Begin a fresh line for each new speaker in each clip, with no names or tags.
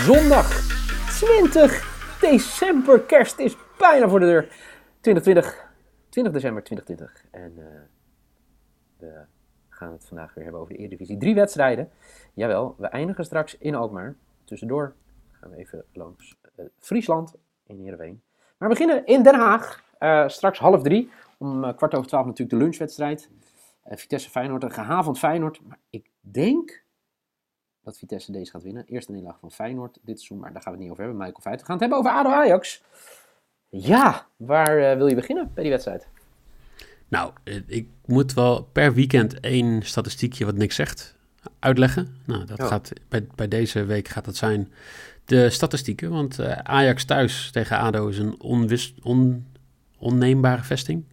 Zondag 20 december, kerst is bijna voor de deur. 2020, 20 december 2020. En uh, we gaan het vandaag weer hebben over de Eredivisie. Drie wedstrijden. Jawel, we eindigen straks in Alkmaar. Tussendoor gaan we even langs uh, Friesland in Heerenveen. Maar we beginnen in Den Haag. Uh, straks half drie. Om kwart over twaalf natuurlijk de lunchwedstrijd. Vitesse Feyenoord, een gehavend Feyenoord. Maar ik denk dat Vitesse deze gaat winnen. Eerste nederlaag van Feyenoord dit seizoen, maar daar gaan we het niet over hebben. Michael Feit. We gaan het hebben over ADO Ajax. Ja, waar uh, wil je beginnen bij die wedstrijd?
Nou, ik moet wel per weekend één statistiekje wat niks zegt uitleggen. Nou, dat
Oh.
gaat bij, bij deze week gaat dat zijn de statistieken. Want eh, Ajax thuis tegen ADO is een onwis, on, onneembare vesting.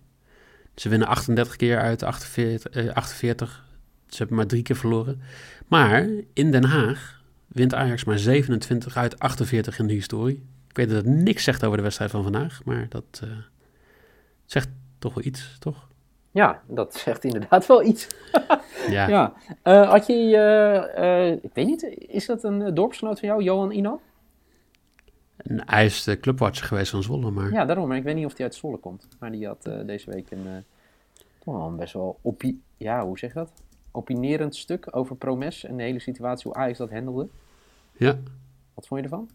Ze winnen 38 keer uit 48, eh, 48. Ze hebben maar drie keer verloren. Maar in Den Haag wint Ajax maar 27 uit 48 in de historie. Ik weet dat het niks zegt over de wedstrijd van vandaag, maar dat eh, zegt toch wel iets, toch?
Ja, dat zegt inderdaad wel iets.
Ja,
Ja. Eh, had je, eh, ik weet niet, is dat een dorpsgenoot van jou, Johan Ino?
En hij is de clubwatcher geweest van Zwolle, maar
Ja, daarom. Maar ik weet niet of hij uit Zwolle komt. Maar die had deze week een, toch wel een best wel, opi ja, hoe zeg je dat? Opinerend stuk over Promes en de hele situatie, hoe Ajax dat handelde.
ja.
Wat vond je ervan?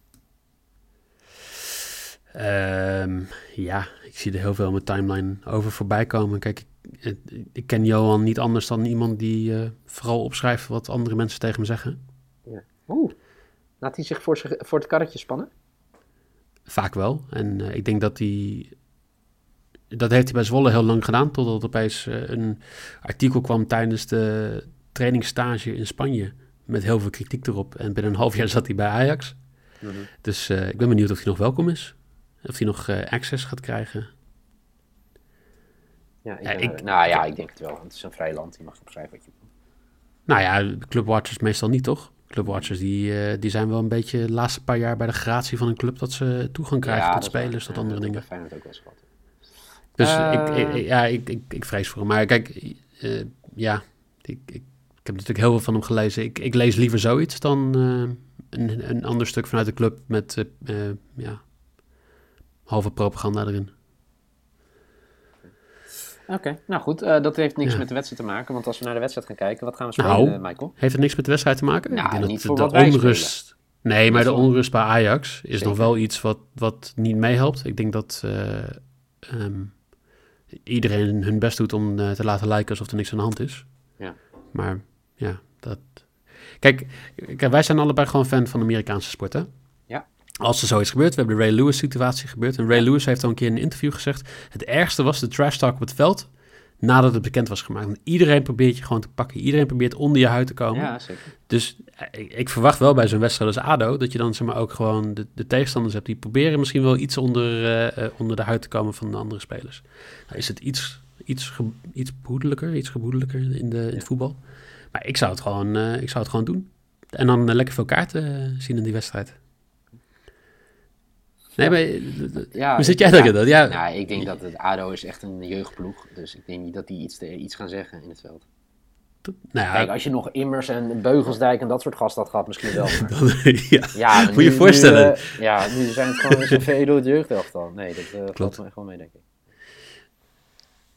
Ehm, ja, ik zie er heel veel op mijn timeline over voorbij komen. Kijk, ik, ik- ik ken Johan niet anders dan iemand die eh, vooral opschrijft wat andere mensen tegen me zeggen.
Oeh. Laat hij zich voor, zich voor het karretje spannen?
Vaak wel. En eh, ik denk dat hij. Dat heeft hij bij Zwolle heel lang gedaan, totdat er opeens eh, een artikel kwam tijdens de trainingsstage in Spanje. Met heel veel kritiek erop. En binnen een half jaar zat hij bij Ajax. Dus eh, ik ben benieuwd of hij nog welkom is. Of hij nog eh, access gaat krijgen.
Ja, ik
Ja,
ben-
ik-
nou ja, ik denk het wel. Het is een vrij land. Je mag opschrijven wat je wil.
Nou ja, clubwatchers meestal niet, toch? Clubwatchers die, die zijn wel een beetje de laatste paar jaar bij de gratie van een club dat ze toegang krijgen tot
dat
spelers, tot
Ja,
andere
dat
dingen.
bij Feyenoord ook wel eens gehad.
Dus
Eh.
ik, ik, ja, ik, ik, ik vrees voor hem. Maar kijk, eh, ja, ik, ik, ik heb natuurlijk heel veel van hem gelezen. Ik, ik lees liever zoiets dan eh, een, een ander stuk vanuit de club met ja, halve propaganda erin.
Oké, nou goed. dat heeft niks
Ja.
met de wedstrijd te maken. Want als we naar de wedstrijd gaan kijken, wat gaan we
Nou,
spelen, eh, Michael?
Heeft het niks met de wedstrijd te maken?
Nou,
Ik denk
niet
dat
voor
de onrust. Nee, maar de onrust bij Ajax is
Zeker.
nog wel iets wat, wat niet meehelpt. Ik denk dat eh, ehm, iedereen hun best doet om eh, te laten lijken alsof er niks aan de hand is.
Ja.
Maar ja, dat. Kijk, kijk, wij zijn allebei gewoon fan van Amerikaanse sport, hè?
Ja.
Als er zoiets gebeurt, we hebben de Ray Lewis situatie gebeurd. En Ray Lewis heeft al een keer in een interview gezegd: het ergste was de trash talk op het veld nadat het bekend was gemaakt. Want iedereen probeert je gewoon te pakken. Iedereen probeert onder je huid te komen.
Ja, zeker.
Dus eh, ik, ik verwacht wel bij zo'n wedstrijd als ADO... dat je dan zeg maar, ook gewoon de, de tegenstanders hebt... die proberen misschien wel iets onder, eh, eh, onder de huid te komen van de andere spelers. Nou, is het iets, iets, ge, iets behoedelijker, iets geboedelijker in, de, in het voetbal. Maar ik zou het gewoon, ik zou het gewoon doen. En dan lekker veel kaarten zien in die wedstrijd. Nee, maar... eh,
Ja,
Hoe zit jij daarin dan? Ja,
Nou, ik denk dat het ADO is echt een jeugdploeg. Dus ik denk niet dat die iets, te- iets gaan zeggen in het veld.
nou ja,
Kijk, als je nog Immers en Beugelsdijk en dat soort gasten had gehad, misschien wel. Maar...
dan, ja.
Ja,
Moet je je
nu-
voorstellen.
Nu, eh, ja, nu zijn het gewoon zo'n veredeld jeugdelftal. Nee, dat eh valt me echt wel mee, denk ik.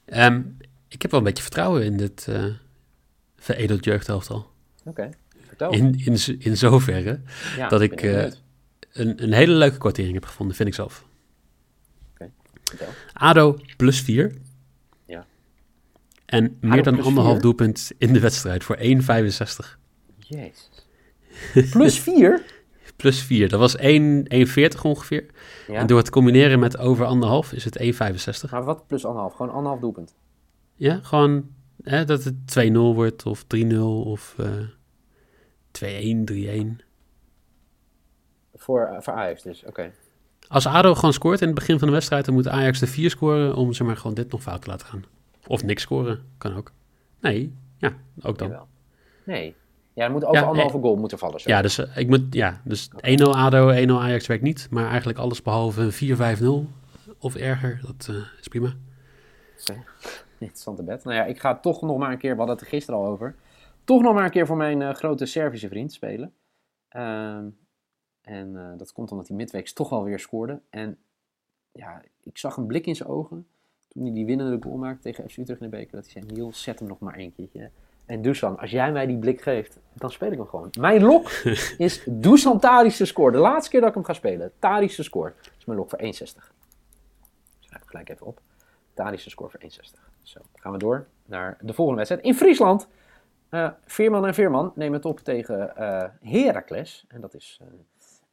Ehm, ik heb wel een beetje vertrouwen in dit eh veredeld jeugdhelftal.
Oké, vertel.
In, in, in zoverre
Ja,
dat ik eh,
benieuwd.
Een, een hele leuke kwartering heb gevonden, vind ik zelf.
Vertel.
ADO plus 4.
Ja.
En meer dan anderhalf
vier?
doelpunt in de wedstrijd voor 1,65.
Jezus. Plus 4?
plus 4. Dat was 1 1,40 ongeveer.
Ja?
En door het combineren met over anderhalf is het 1,65.
Maar wat plus anderhalf? Gewoon anderhalf doelpunt.
Ja, gewoon hè, dat het 2-0 wordt of 3-0 of eh 2-1, 3-1.
Voor, eh, voor Ajax dus, oké.
Als ADO gewoon scoort in het begin van de wedstrijd, dan moet Ajax de 4 scoren om zeg maar gewoon dit nog fout te laten gaan. Of niks scoren, kan ook. Nee, ja, ook dan.
Jawel. Nee. Ja, er moet over
Ja,
anderhalve goal moeten vallen. Zo.
Ja, dus eh, ik moet, ja, dus 1-0 ADO, 1-0 Ajax werkt niet, maar eigenlijk alles behalve een 4-5-0 of erger, dat eh, is prima.
Interessante bed. Nou ja, ik ga toch nog maar een keer, we hadden het er gisteren al over, toch nog maar een keer voor mijn eh, grote Servische vriend spelen. En eh, dat komt omdat hij midweeks toch wel weer scoorde. En ja, ik zag een blik in zijn ogen toen hij die winnende goal maakte tegen FC Utrecht in de beker. Dat hij zei, Niels, zet hem nog maar één keertje. En Dusan, als jij mij die blik geeft, dan speel ik hem gewoon. Mijn lok is Dusan Tadic te score. De laatste keer dat ik hem ga spelen. Tadic te score. Dat is mijn lok voor 1,60. Schrijf ik gelijk even op. Tadic te score voor 1,60. Zo, gaan we door naar de volgende wedstrijd. In Friesland, eh Veerman en Veerman nemen het op tegen eh Heracles. En dat is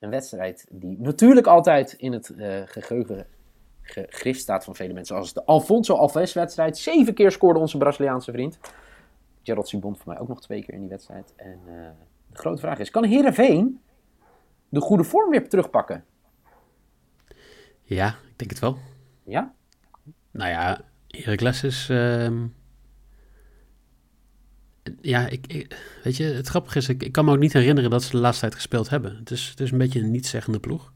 een wedstrijd die natuurlijk altijd in het eh, geheugen gegrift staat van vele mensen. Zoals de Alfonso Alves wedstrijd. Zeven keer scoorde onze Braziliaanse vriend. Gerald Subon voor mij ook nog twee keer in die wedstrijd. En eh, de grote vraag is, kan Heerenveen de goede vorm weer terugpakken?
Ja, ik denk het wel.
Ja?
Nou ja, Heracles is... ehm, ja, ik, ik- weet je, het grappige is, ik, ik kan me ook niet herinneren dat ze de laatste tijd gespeeld hebben. Het is, het is een beetje een niet-zeggende ploeg.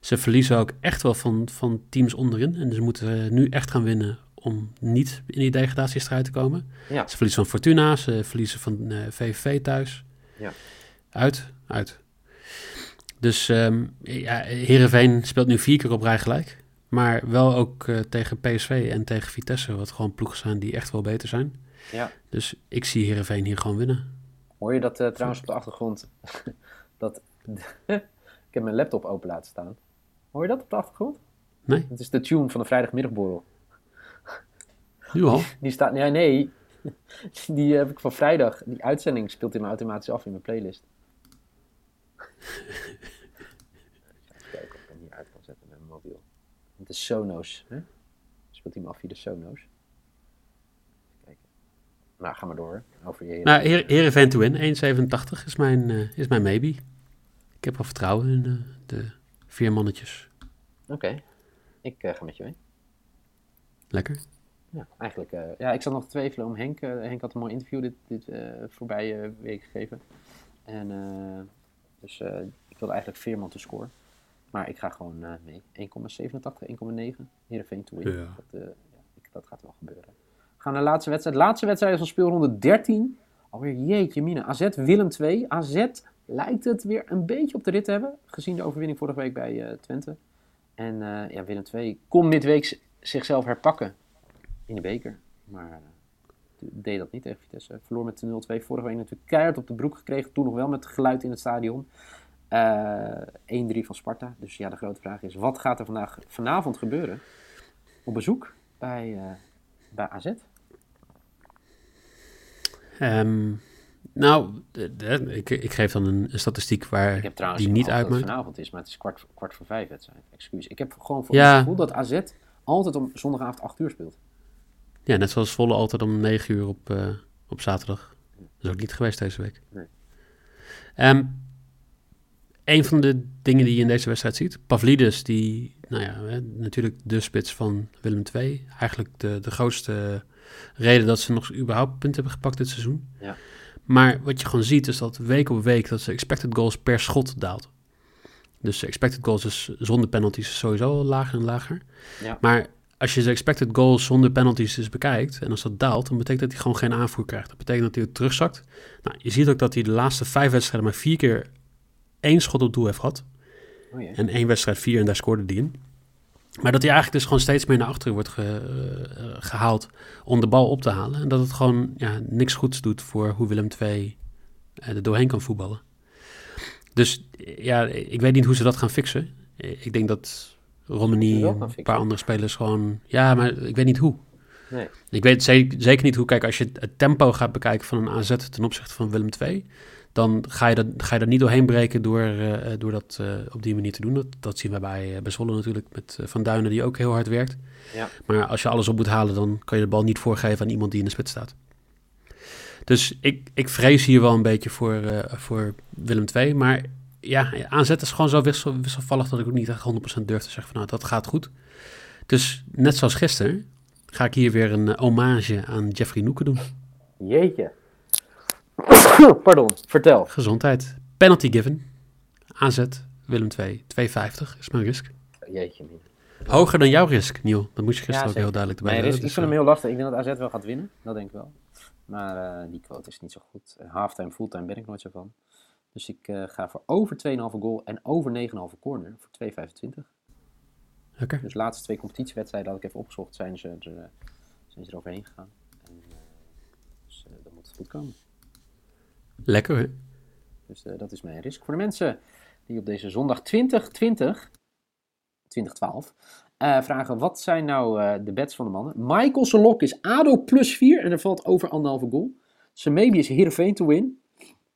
Ze verliezen ook echt wel van, van teams onderin. En ze moeten nu echt gaan winnen om niet in die degradatiestrijd te komen.
Ja.
Ze verliezen van Fortuna, ze verliezen van eh VVV thuis.
Ja.
Uit, uit. Dus ehm ja, Heerenveen speelt nu vier keer op rij gelijk. Maar wel ook eh, tegen PSV en tegen Vitesse, wat gewoon ploegen zijn die echt wel beter zijn.
Ja.
Dus ik zie Heerenveen hier gewoon winnen.
Hoor je dat eh, trouwens op de achtergrond? dat, ik heb mijn laptop open laten staan. Hoor je dat op de achtergrond?
Nee,
Het is de tune van de vrijdagmiddagborrel.
nu al.
Die staat, ja, nee, die heb ik van vrijdag. Die uitzending speelt hij me automatisch af in mijn playlist. Even kijken of ik hem hier uit kan zetten met mijn mobiel. Met de Sonos, hè? Speelt hij me af via de Sonos. Nou, ga maar door. Over je
Nou, Heer, Heerenveen to win, 1,87 is mijn, eh, is mijn maybe. Ik heb wel vertrouwen in de vier mannetjes.
Oké, ik eh, ga met je mee.
Lekker.
Ja, eigenlijk. eh, ja, ik zat nog te twijfelen om Henk. Henk had een mooi interview dit, dit eh, voorbije week gegeven. En eh, dus eh, ik wilde eigenlijk Veerman te scoren. Maar ik ga gewoon eh, mee. 1,87, 1,9. Heerenveen to win.
Ja.
Dat, ja, ik, dat gaat wel gebeuren. Gaan naar de laatste wedstrijd. Laatste wedstrijd van speelronde 13. Alweer jeetje mine. AZ Willem 2. AZ lijkt het weer een beetje op de rit te hebben. Gezien de overwinning vorige week bij eh, Twente. En eh, ja, Willem 2 kon midweeks zichzelf herpakken in de beker. Maar eh, deed dat niet tegen Vitesse. Verloor met 0-2. Vorige week natuurlijk keihard op de broek gekregen. Toen nog wel met geluid in het stadion. Eh 1-3 van Sparta. Dus ja, de grote vraag is: wat gaat er vandaag, vanavond gebeuren? Op bezoek bij, bij AZ?
Ehm, nou, de- de- ik, ik geef dan een, een statistiek waar
Ik heb trouwens
die niet
dat het
uitmaakt.
vanavond is, maar het is kwart, voor- kwart voor vijf wedstrijd. Excuus. Ik heb gewoon voor
Ja.
het gevoel dat AZ altijd om zondagavond 8 uur speelt.
Ja, net zoals Volle altijd om 9 uur op, eh, op zaterdag. Dat is ook niet geweest deze week.
Nee.
Ehm, een van de dingen die je in deze wedstrijd ziet, Pavlidis, die, nou ja, hè, natuurlijk de spits van Willem II. Eigenlijk de, de grootste reden dat ze nog überhaupt punten hebben gepakt dit seizoen.
Ja.
Maar wat je gewoon ziet is dat week op week dat ze expected goals per schot daalt. Dus expected goals is zonder penalties is sowieso lager en lager.
Ja.
Maar als je de expected goals zonder penalties dus bekijkt en als dat daalt, dan betekent dat hij gewoon geen aanvoer krijgt. Dat betekent dat hij terugzakt. Nou, je ziet ook dat hij de laatste vijf wedstrijden maar vier keer één schot op doel heeft gehad.
Oh.
En één wedstrijd vier en daar scoorde hij in. Maar dat hij eigenlijk dus gewoon steeds meer naar achteren wordt ge- eh, gehaald om de bal op te halen. En dat het gewoon ja, niks goeds doet voor hoe Willem II eh, er doorheen kan voetballen. Dus ja, ik weet niet hoe ze dat gaan fixen. Ik denk dat Romani en een paar andere spelers gewoon... Ja, maar ik weet niet hoe.
Nee.
Ik weet zeker, zeker niet hoe... Kijk, als je het tempo gaat bekijken van een AZ ten opzichte van Willem II... dan ga je, dat, ga je er niet doorheen breken door, uh, door dat uh, op die manier te doen. Dat, dat zien we bij, bij Zwolle natuurlijk met Van Duinen, die ook heel hard werkt.
Ja.
Maar als je alles op moet halen, dan kan je de bal niet voorgeven aan iemand die in de spits staat. Dus ik, ik vrees hier wel een beetje voor, uh, voor Willem II. Maar ja, aanzet is gewoon zo wissel, wisselvallig dat ik ook niet echt 100% durf te zeggen van nou, dat gaat goed. Dus net zoals gisteren ga ik hier weer een hommage aan Jeffrey Noeken doen.
Jeetje. Pardon, vertel.
Gezondheid. Penalty given. AZ, Willem 2, 2,50 is mijn risk.
Jeetje, min.
Hoger dan jouw risk, Niel. Dat moest je gisteren
Ja,
ook heel duidelijk erbij
Mijn risk,
zeggen.
ik vind hem heel lastig. Ik denk dat AZ wel gaat winnen. Dat denk ik wel. Maar eh, die quote is niet zo goed. Halftime, fulltime ben ik nooit zo van. Dus ik uh, ga voor over 2,5 goal en over 9,5 corner voor 2,25.
Oké.
Dus de laatste twee competitiewedstrijden had ik even opgezocht, zijn ze, er, zijn ze eroverheen gegaan. En, dus dat moet goed komen.
Lekker?
Dus dat is mijn risk. Voor de mensen die op deze zondag 2020, 2012, uh, vragen wat zijn nou uh, de bets van de mannen. Michael Solok is ADO plus 4 en er valt over anderhalve goal. Semebi is Heerenveen to win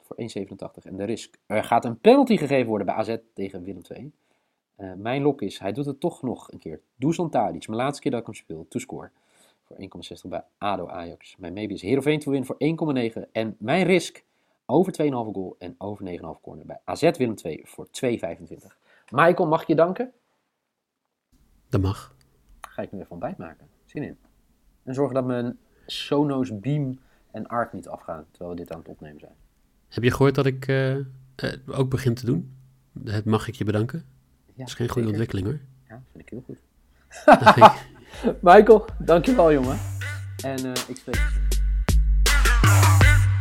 voor 1,87 en de risk. Er gaat een penalty gegeven worden bij AZ tegen Willem II. Uh, mijn lok is, hij doet het toch nog een keer. Dusan Tadic, mijn laatste keer dat ik hem speel, to score. Voor 1,60 bij ADO Ajax. Mijn maybe is Heerenveen to win voor 1,9 en mijn risk over 2,5 goal en over 9,5 corner bij AZ Willem II voor 2,25. Michael, mag ik je danken?
Dat mag.
Ga ik nu even ontbijt maken. Zin in. En zorgen dat mijn Sonos Beam en Arc niet afgaan terwijl we dit aan het opnemen zijn.
Heb je gehoord dat ik uh, uh, ook begin te doen? Het mag ik je bedanken.
Ja,
dat is geen goede
zeker.
ontwikkeling hoor.
Ja, vind ik heel goed. Michael, dankjewel jongen. En uh, ik spreek.